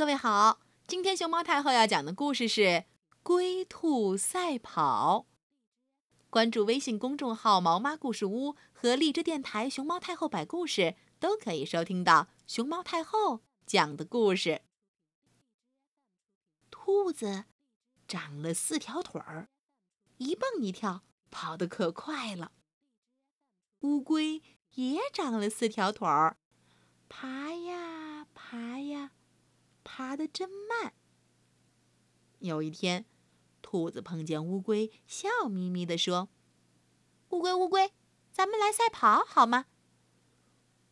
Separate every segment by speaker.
Speaker 1: 各位好，今天熊猫太后要讲的故事是《龟兔赛跑》。关注微信公众号“毛妈故事屋”和荔枝电台“熊猫太后摆故事”，都可以收听到熊猫太后讲的故事。兔子长了四条腿儿，一蹦一跳，跑得可快了。乌龟也长了四条腿儿，爬呀爬呀。爬得真慢。有一天，兔子碰见乌龟，笑眯眯地说：“乌龟，乌龟，咱们来赛跑好吗？”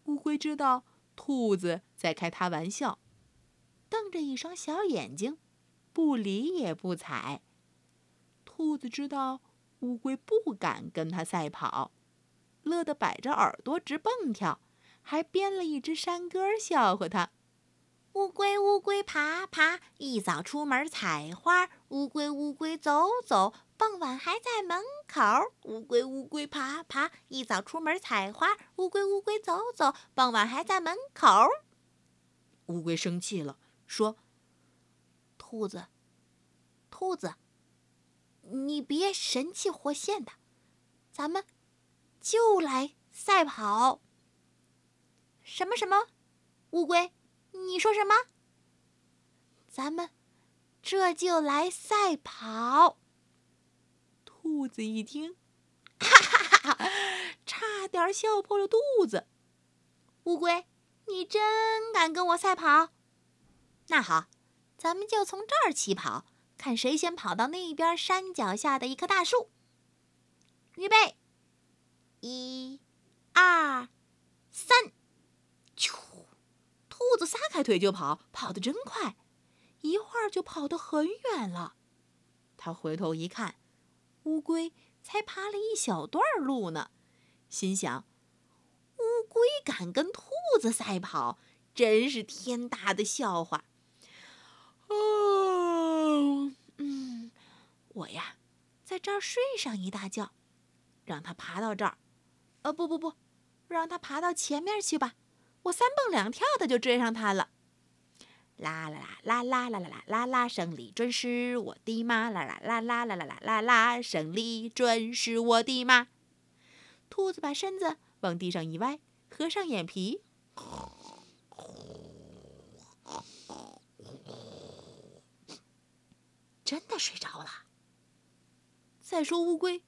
Speaker 1: 乌龟知道兔子在开它玩笑，瞪着一双小眼睛，不理也不睬。兔子知道乌龟不敢跟它赛跑，乐得摆着耳朵直蹦跳，还编了一支山歌笑话它。
Speaker 2: 乌龟乌龟爬爬，一早出门采花。乌龟乌龟走走，傍晚还在门口。乌龟乌龟爬爬，一早出门采花。乌龟乌龟走走，傍晚还在门口。
Speaker 1: 乌龟生气了，说：“
Speaker 2: 兔子，兔子，你别神气活现的，咱们就来赛跑。什么什么，乌龟？”你说什么？咱们这就来赛跑。
Speaker 1: 兔子一听，哈哈哈哈，差点笑破了肚子。
Speaker 2: 乌龟，你真敢跟我赛跑？那好，咱们就从这儿起跑，看谁先跑到那边山脚下的一棵大树。预备，一、二、三。
Speaker 1: 兔子撒开腿就跑，跑得真快，一会儿就跑得很远了。他回头一看，乌龟才爬了一小段路呢，心想：乌龟敢跟兔子赛跑，真是天大的笑话。哦，嗯，我呀，在这儿睡上一大觉，让它爬到这儿。呃，不不不，让它爬到前面去吧。我三蹦两跳的就追上他了，啦啦啦啦啦啦啦啦啦，胜利准是我的妈！啦啦啦啦啦啦啦啦啦，胜利准是我的妈！兔子把身子往地上一歪，合上眼皮，真的睡着了。再说乌龟，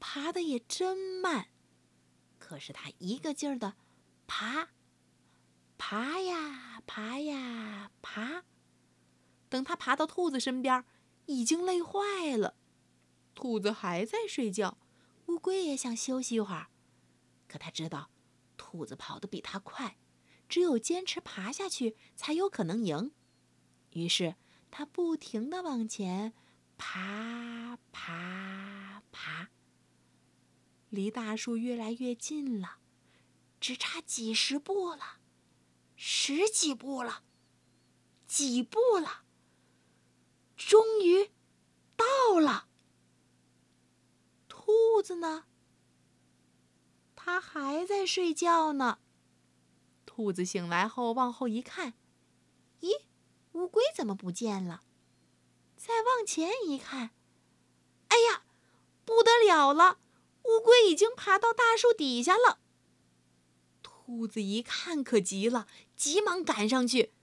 Speaker 1: 爬的也真慢，可是它一个劲儿的。爬，爬呀爬呀爬，等他爬到兔子身边，已经累坏了。兔子还在睡觉，乌龟也想休息一会儿，可他知道兔子跑得比他快，只有坚持爬下去才有可能赢。于是他不停地往前爬爬爬，离大树越来越近了。只差几十步了，十几步了，几步了，终于到了。兔子呢？它还在睡觉呢。兔子醒来后往后一看，咦，乌龟怎么不见了？再往前一看，哎呀，不得了了！乌龟已经爬到大树底下了。兔子一看可急了，急忙赶上去。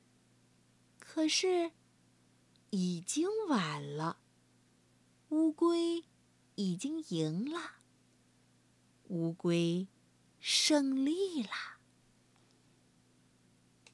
Speaker 1: 可是，已经晚了。乌龟已经赢了。乌龟胜利了。